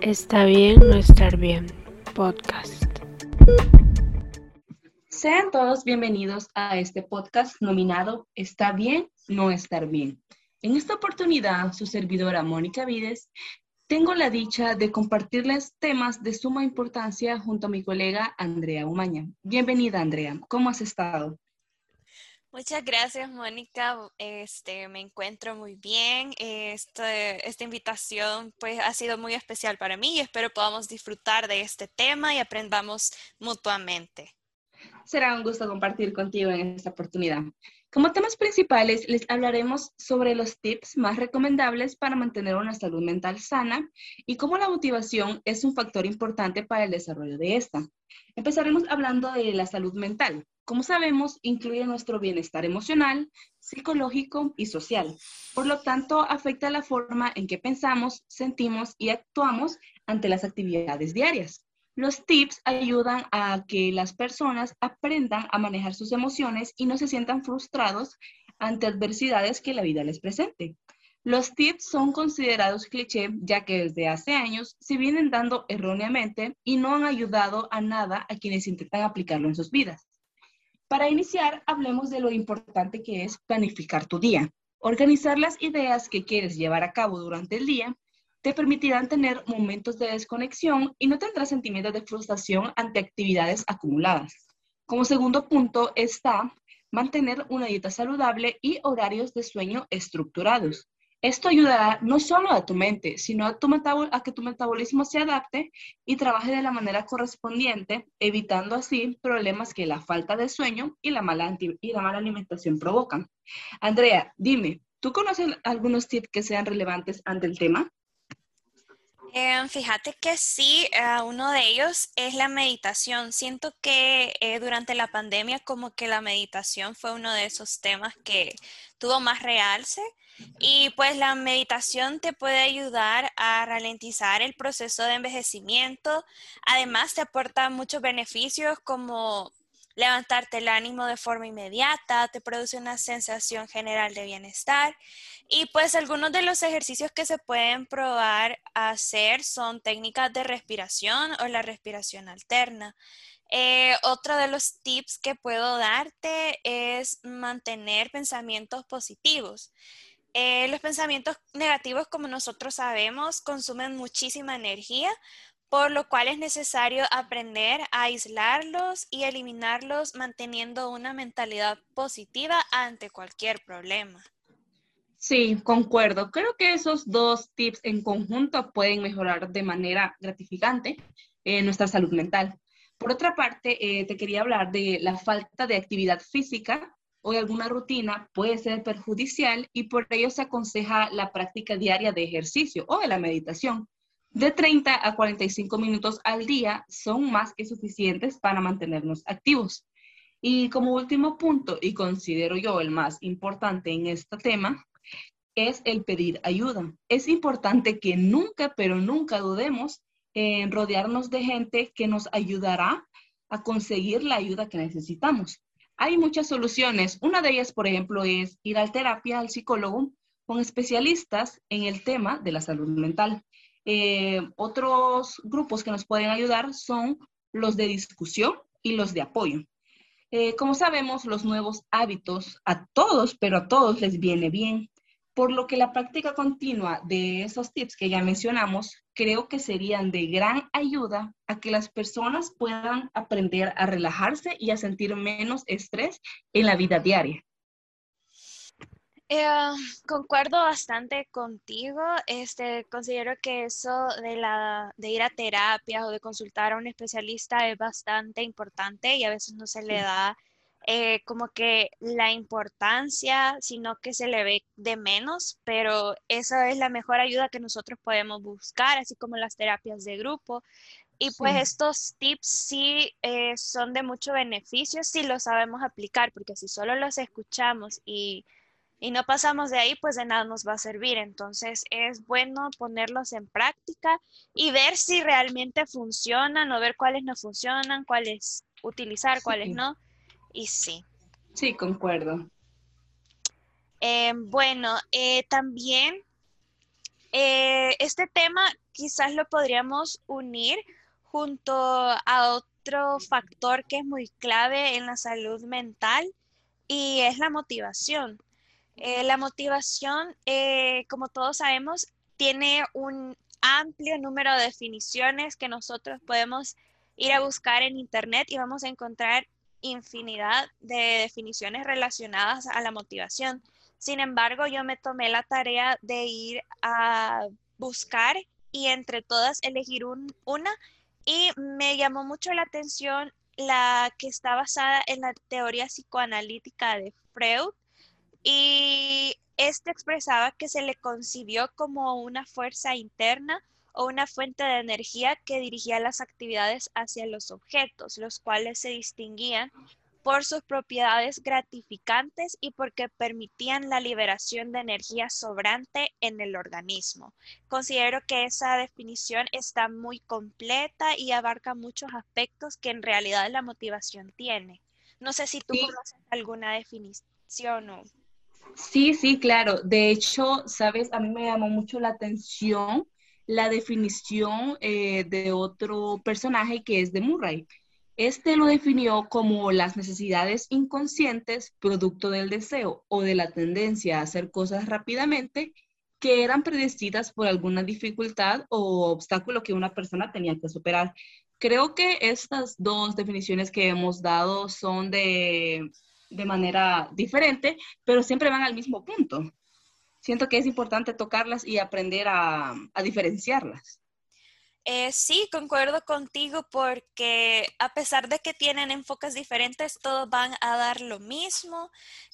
Está bien no estar bien. Podcast. Sean todos bienvenidos a este podcast nominado Está bien no estar bien. En esta oportunidad, su servidora Mónica Vides, tengo la dicha de compartirles temas de suma importancia junto a mi colega Andrea Umaña. Bienvenida, Andrea. ¿Cómo has estado? Muchas gracias, Mónica. Este, me encuentro muy bien. Este, esta invitación pues, ha sido muy especial para mí y espero podamos disfrutar de este tema y aprendamos mutuamente. Será un gusto compartir contigo en esta oportunidad. Como temas principales, les hablaremos sobre los tips más recomendables para mantener una salud mental sana y cómo la motivación es un factor importante para el desarrollo de esta. Empezaremos hablando de la salud mental. Como sabemos, incluye nuestro bienestar emocional, psicológico y social. Por lo tanto, afecta la forma en que pensamos, sentimos y actuamos ante las actividades diarias. Los tips ayudan a que las personas aprendan a manejar sus emociones y no se sientan frustrados ante adversidades que la vida les presente. Los tips son considerados cliché ya que desde hace años se vienen dando erróneamente y no han ayudado a nada a quienes intentan aplicarlo en sus vidas. Para iniciar, hablemos de lo importante que es planificar tu día. Organizar las ideas que quieres llevar a cabo durante el día te permitirán tener momentos de desconexión y no tendrás sentimientos de frustración ante actividades acumuladas. Como segundo punto está mantener una dieta saludable y horarios de sueño estructurados. Esto ayudará no solo a tu mente, sino a, tu a que tu metabolismo se adapte y trabaje de la manera correspondiente, evitando así problemas que la falta de sueño y la mala, y la mala alimentación provocan. Andrea, dime, ¿tú conoces algunos tips que sean relevantes ante el tema? Eh, fíjate que sí, eh, uno de ellos es la meditación. Siento que eh, durante la pandemia como que la meditación fue uno de esos temas que tuvo más realce y pues la meditación te puede ayudar a ralentizar el proceso de envejecimiento. Además te aporta muchos beneficios como levantarte el ánimo de forma inmediata, te produce una sensación general de bienestar. Y pues algunos de los ejercicios que se pueden probar a hacer son técnicas de respiración o la respiración alterna. Eh, otro de los tips que puedo darte es mantener pensamientos positivos. Eh, los pensamientos negativos, como nosotros sabemos, consumen muchísima energía, por lo cual es necesario aprender a aislarlos y eliminarlos manteniendo una mentalidad positiva ante cualquier problema. Sí, concuerdo. Creo que esos dos tips en conjunto pueden mejorar de manera gratificante eh, nuestra salud mental. Por otra parte, eh, te quería hablar de la falta de actividad física o de alguna rutina puede ser perjudicial y por ello se aconseja la práctica diaria de ejercicio o de la meditación de 30 a 45 minutos al día son más que suficientes para mantenernos activos. Y como último punto, y considero yo el más importante en este tema, es el pedir ayuda. Es importante que nunca, pero nunca dudemos en rodearnos de gente que nos ayudará a conseguir la ayuda que necesitamos. Hay muchas soluciones. Una de ellas, por ejemplo, es ir a terapia, al psicólogo, con especialistas en el tema de la salud mental. Eh, otros grupos que nos pueden ayudar son los de discusión y los de apoyo. Eh, como sabemos, los nuevos hábitos a todos, pero a todos les viene bien, por lo que la práctica continua de esos tips que ya mencionamos creo que serían de gran ayuda a que las personas puedan aprender a relajarse y a sentir menos estrés en la vida diaria. Eh, concuerdo bastante contigo. Este, considero que eso de, la, de ir a terapia o de consultar a un especialista es bastante importante y a veces no se le da eh, como que la importancia, sino que se le ve de menos, pero esa es la mejor ayuda que nosotros podemos buscar, así como las terapias de grupo. Y pues estos tips sí eh, son de mucho beneficio si los sabemos aplicar, porque si solo los escuchamos y y no pasamos de ahí, pues de nada nos va a servir. Entonces es bueno ponerlos en práctica y ver si realmente funcionan o ver cuáles no funcionan, cuáles utilizar, cuáles no. Y sí. Sí, concuerdo. Eh, bueno, eh, también Eh, este tema quizás lo podríamos unir junto a otro factor que es muy clave en la salud mental y es la motivación. Eh, la motivación, eh, como todos sabemos, tiene un amplio número de definiciones que nosotros podemos ir a buscar en Internet y vamos a encontrar infinidad de definiciones relacionadas a la motivación. Sin embargo, yo me tomé la tarea de ir a buscar y entre todas elegir una y me llamó mucho la atención la que está basada en la teoría psicoanalítica de Freud y este expresaba que se le concibió como una fuerza interna o una fuente de energía que dirigía las actividades hacia los objetos, los cuales se distinguían por sus propiedades gratificantes y porque permitían la liberación de energía sobrante en el organismo. Considero que esa definición está muy completa y abarca muchos aspectos que en realidad la motivación tiene. No sé si tú conoces alguna definición o... Sí, sí, claro. De hecho, sabes, a mí me llamó mucho la atención la definición eh, de otro personaje que es de Murray. Este lo definió como las necesidades inconscientes producto del deseo o de la tendencia a hacer cosas rápidamente que eran predecidas por alguna dificultad o obstáculo que una persona tenía que superar. Creo que estas dos definiciones que hemos dado son de, de manera diferente, pero siempre van al mismo punto siento que es importante tocarlas y aprender a, diferenciarlas. Eh, sí, concuerdo contigo porque a pesar de que tienen enfoques diferentes, todos van a dar lo mismo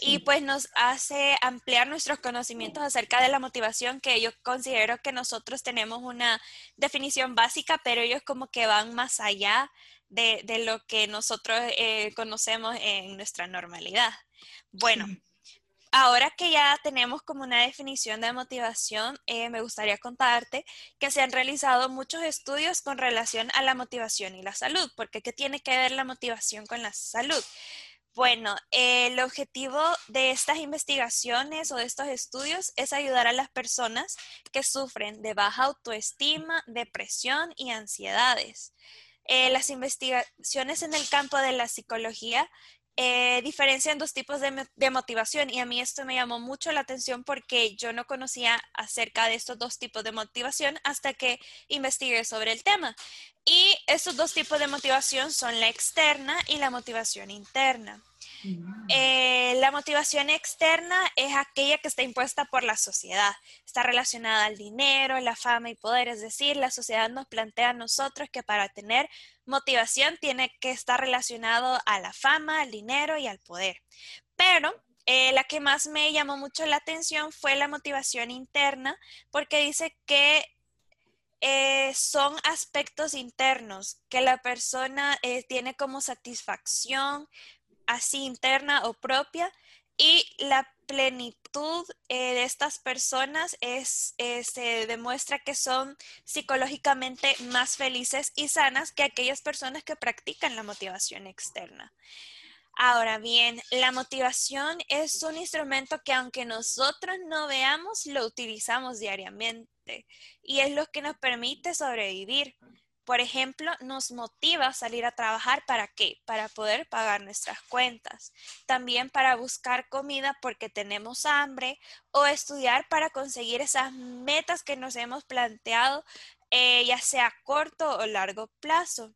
y pues nos hace ampliar nuestros conocimientos acerca de la motivación que yo considero que nosotros tenemos una definición básica, pero ellos como que van más allá de, lo que nosotros eh, conocemos en nuestra normalidad. Bueno. Ahora que ya tenemos como una definición de motivación, eh, me gustaría contarte que se han realizado muchos estudios con relación a la motivación y la salud, porque ¿qué tiene que ver la motivación con la salud? Bueno, el objetivo de estas investigaciones o de estos estudios es ayudar a las personas que sufren de baja autoestima, depresión y ansiedades. Eh, las investigaciones en el campo de la psicología eh, diferencian dos tipos de, motivación y a mí esto me llamó mucho la atención porque yo no conocía acerca de estos dos tipos de motivación hasta que investigué sobre el tema. Y estos dos tipos de motivación son la externa y la motivación interna. Eh, la motivación externa es aquella que está impuesta por la sociedad. Está relacionada al dinero, la fama y poder. Es decir, la sociedad nos plantea a nosotros que para tener motivación tiene que estar relacionado a la fama, al dinero y al poder. Pero eh, la que más me llamó mucho la atención fue la motivación interna, porque dice que eh, son aspectos internos que la persona tiene como satisfacción, así interna o propia y la plenitud eh, de estas personas es, eh, se demuestra que son psicológicamente más felices y sanas que aquellas personas que practican la motivación externa. Ahora bien, la motivación es un instrumento que aunque nosotros no veamos, lo utilizamos diariamente y es lo que nos permite sobrevivir. Por ejemplo, nos motiva a salir a trabajar para qué? Para poder pagar nuestras cuentas. También para buscar comida porque tenemos hambre o estudiar para conseguir esas metas que nos hemos planteado, eh, ya sea a corto o largo plazo.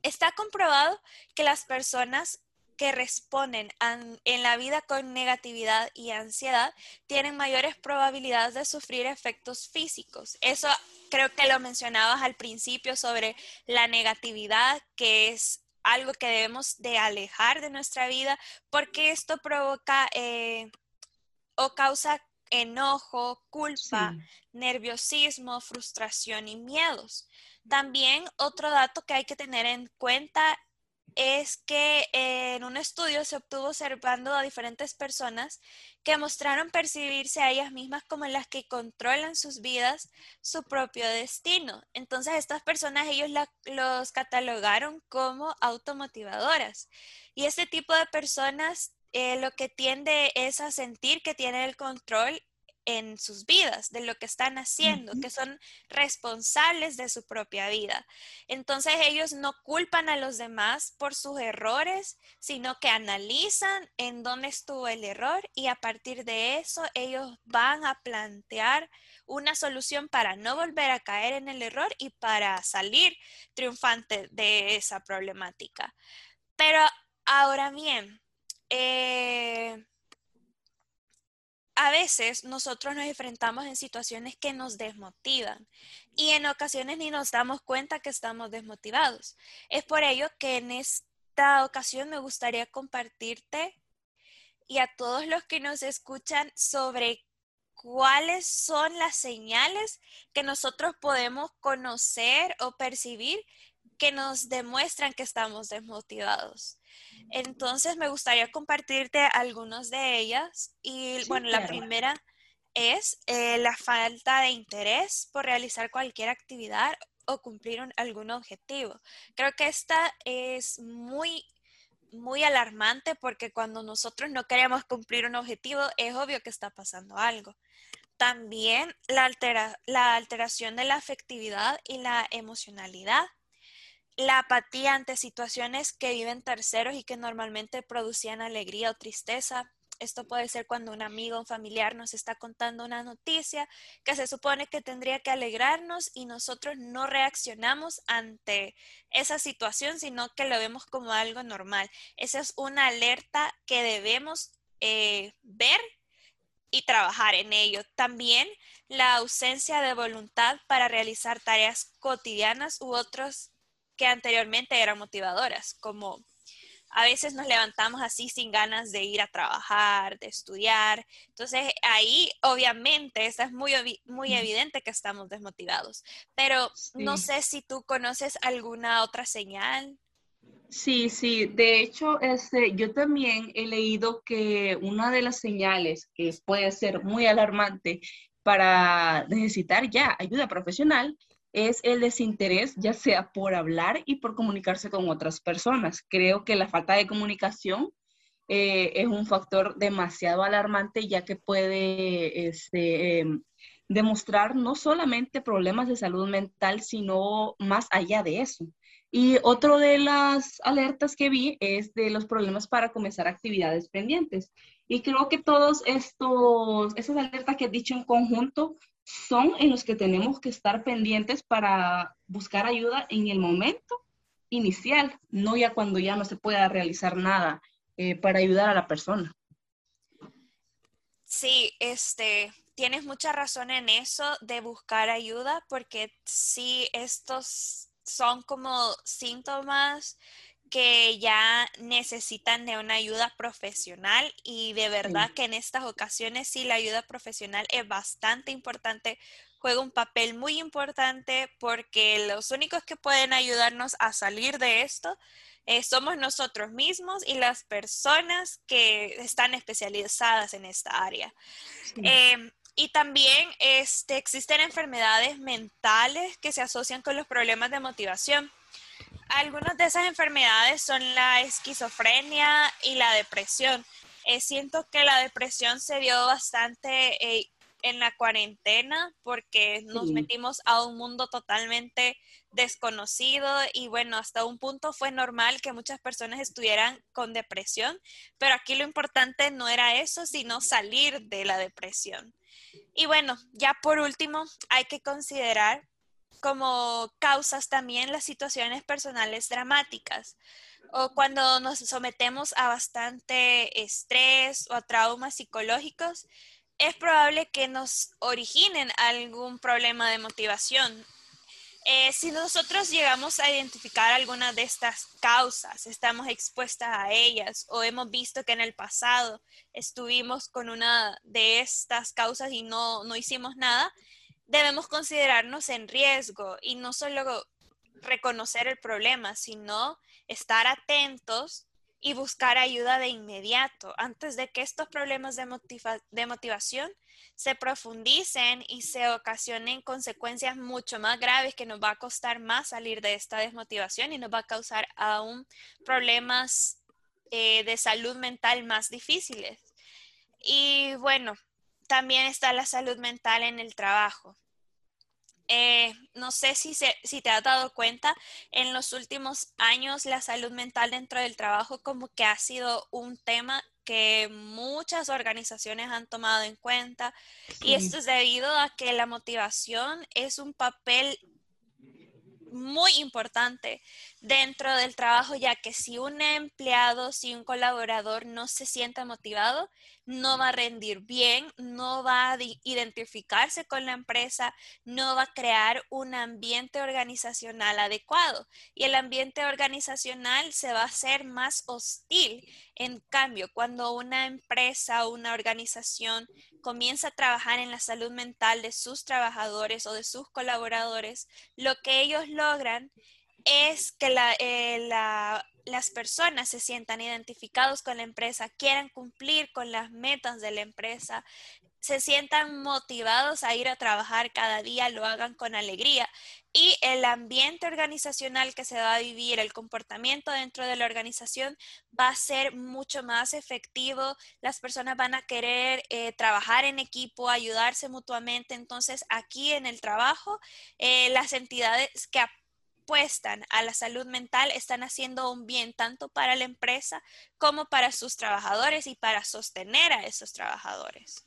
Está comprobado que las personas que responden en la vida con negatividad y ansiedad tienen mayores probabilidades de sufrir efectos físicos. Eso creo que lo mencionabas al principio sobre la negatividad, que es algo que debemos de alejar de nuestra vida porque esto provoca eh, o causa enojo, culpa, nerviosismo, frustración y miedos. También otro dato que hay que tener en cuenta es que en un estudio se obtuvo observando a diferentes personas que mostraron percibirse a ellas mismas como las que controlan sus vidas, su propio destino. Entonces estas personas ellos los catalogaron como automotivadoras. Y este tipo de personas eh, lo que tiende es a sentir que tienen el control en sus vidas, de lo que están haciendo, que son responsables de su propia vida. Entonces ellos no culpan a los demás por sus errores, sino que analizan en dónde estuvo el error y a partir de eso ellos van a plantear una solución para no volver a caer en el error y para salir triunfante de esa problemática. Pero ahora bien, eh, a veces nosotros nos enfrentamos en situaciones que nos desmotivan y en ocasiones ni nos damos cuenta que estamos desmotivados. Es por ello que en esta ocasión me gustaría compartirte y a todos los que nos escuchan sobre cuáles son las señales que nosotros podemos conocer o percibir que nos demuestran que estamos desmotivados. Entonces, me gustaría compartirte algunas de ellas. Y bueno, la primera es eh, la falta de interés por realizar cualquier actividad o cumplir algún objetivo. Creo que esta es muy, muy alarmante porque cuando nosotros no queremos cumplir un objetivo, es obvio que está pasando algo. También la, la alteración de la afectividad y la emocionalidad la apatía ante situaciones que viven terceros y que normalmente producían alegría o tristeza. Esto puede ser cuando un amigo o un familiar nos está contando una noticia que se supone que tendría que alegrarnos y nosotros no reaccionamos ante esa situación, sino que lo vemos como algo normal. Esa es una alerta que debemos eh, ver y trabajar en ello. También la ausencia de voluntad para realizar tareas cotidianas u otros que anteriormente eran motivadoras, como a veces nos levantamos así sin ganas de ir a trabajar, de estudiar. Entonces ahí obviamente es muy, muy evidente que estamos desmotivados. Pero no sé si tú conoces alguna otra señal. Sí, sí. De hecho, este, yo también he leído que una de las señales que puede ser muy alarmante para necesitar ya ayuda profesional es el desinterés, ya sea por hablar y por comunicarse con otras personas. Creo que la falta de comunicación eh, es un factor demasiado alarmante ya que puede este, em, demostrar no solamente problemas de salud mental, sino más allá de eso. Y otro de las alertas que vi es de los problemas para comenzar actividades pendientes. Y creo que todos estos, esas alertas que he dicho en conjunto son en los que tenemos que estar pendientes para buscar ayuda en el momento inicial, no ya cuando ya no se pueda realizar nada eh, para ayudar a la persona. Sí, este, tienes mucha razón en eso de buscar ayuda, porque sí, estos son como síntomas que ya necesitan de una ayuda profesional y de verdad que en estas ocasiones sí la ayuda profesional es bastante importante, juega un papel muy importante porque los únicos que pueden ayudarnos a salir de esto eh, somos nosotros mismos y las personas que están especializadas en esta área. Em, y también este, existen enfermedades mentales que se asocian con los problemas de motivación. Algunas de esas enfermedades son la esquizofrenia y la depresión. Eh, siento que la depresión se vio bastante eh, en la cuarentena porque nos metimos a un mundo totalmente desconocido y bueno, hasta un punto fue normal que muchas personas estuvieran con depresión, pero aquí lo importante no era eso, sino salir de la depresión. Y bueno, ya por último, hay que considerar como causas también las situaciones personales dramáticas o cuando nos sometemos a bastante estrés o a traumas psicológicos, es probable que nos originen algún problema de motivación. Eh, si nosotros llegamos a identificar alguna de estas causas, estamos expuestas a ellas o hemos visto que en el pasado estuvimos con una de estas causas y no, no hicimos nada, debemos considerarnos en riesgo y no solo reconocer el problema, sino estar atentos y buscar ayuda de inmediato antes de que estos problemas de, de motivación se profundicen y se ocasionen consecuencias mucho más graves que nos va a costar más salir de esta desmotivación y nos va a causar aún problemas eh, de salud mental más difíciles. Y bueno, también está la salud mental en el trabajo. Eh, no sé si, si te has dado cuenta, en los últimos años la salud mental dentro del trabajo como que ha sido un tema que muchas organizaciones han tomado en cuenta y esto es debido a que la motivación es un papel muy importante dentro del trabajo, ya que si un empleado, si un colaborador no se siente motivado, no va a rendir bien, no va a identificarse con la empresa, no va a crear un ambiente organizacional adecuado y el ambiente organizacional se va a hacer más hostil. En cambio, cuando una empresa o una organización comienza a trabajar en la salud mental de sus trabajadores o de sus colaboradores, lo que ellos logran es que eh, las personas se sientan identificados con la empresa, quieran cumplir con las metas de la empresa, se sientan motivados a ir a trabajar cada día, lo hagan con alegría. Y el ambiente organizacional que se va a vivir, el comportamiento dentro de la organización va a ser mucho más efectivo. Las personas van a querer eh, trabajar en equipo, ayudarse mutuamente. Entonces, aquí en el trabajo, eh, las entidades que a la salud mental están haciendo un bien tanto para la empresa como para sus trabajadores y para sostener a esos trabajadores.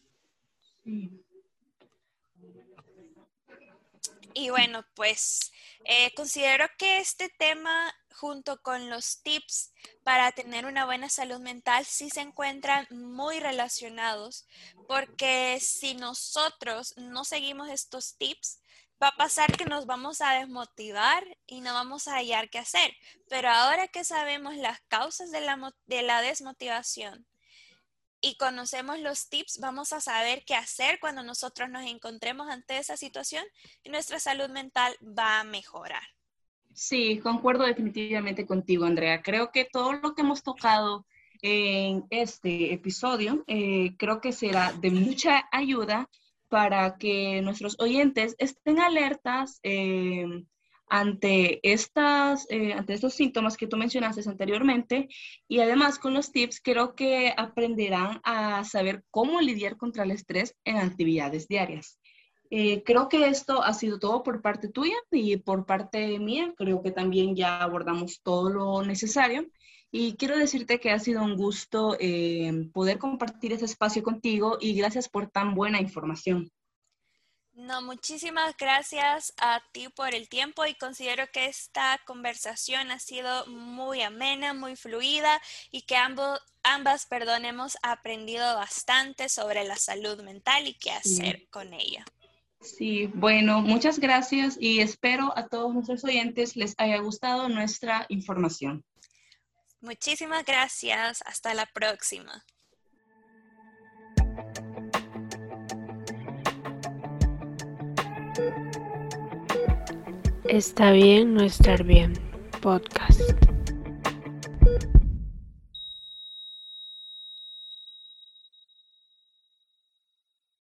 Y bueno, pues eh, considero que este tema junto con los tips para tener una buena salud mental sí se encuentran muy relacionados porque si nosotros no seguimos estos tips, va a pasar que nos vamos a desmotivar y no vamos a hallar qué hacer. Pero ahora que sabemos las causas de la, de la desmotivación y conocemos los tips, vamos a saber qué hacer cuando nosotros nos encontremos ante esa situación y nuestra salud mental va a mejorar. Sí, concuerdo definitivamente contigo, Andrea. Creo que todo lo que hemos tocado en este episodio, eh, creo que será de mucha ayuda para que nuestros oyentes estén alertas eh, ante, estas, eh, ante estos síntomas que tú mencionaste anteriormente y además con los tips creo que aprenderán a saber cómo lidiar contra el estrés en actividades diarias. Eh, creo que esto ha sido todo por parte tuya y por parte mía. Creo que también ya abordamos todo lo necesario. Y quiero decirte que ha sido un gusto eh, poder compartir este espacio contigo y gracias por tan buena información. No, muchísimas gracias a ti por el tiempo y considero que esta conversación ha sido muy amena, muy fluida y que ambos, ambas, perdón, hemos aprendido bastante sobre la salud mental y qué hacer con ella. Sí, bueno, muchas gracias y espero a todos nuestros oyentes les haya gustado nuestra información. Muchísimas gracias. Hasta la próxima. Está bien no estar bien. Podcast.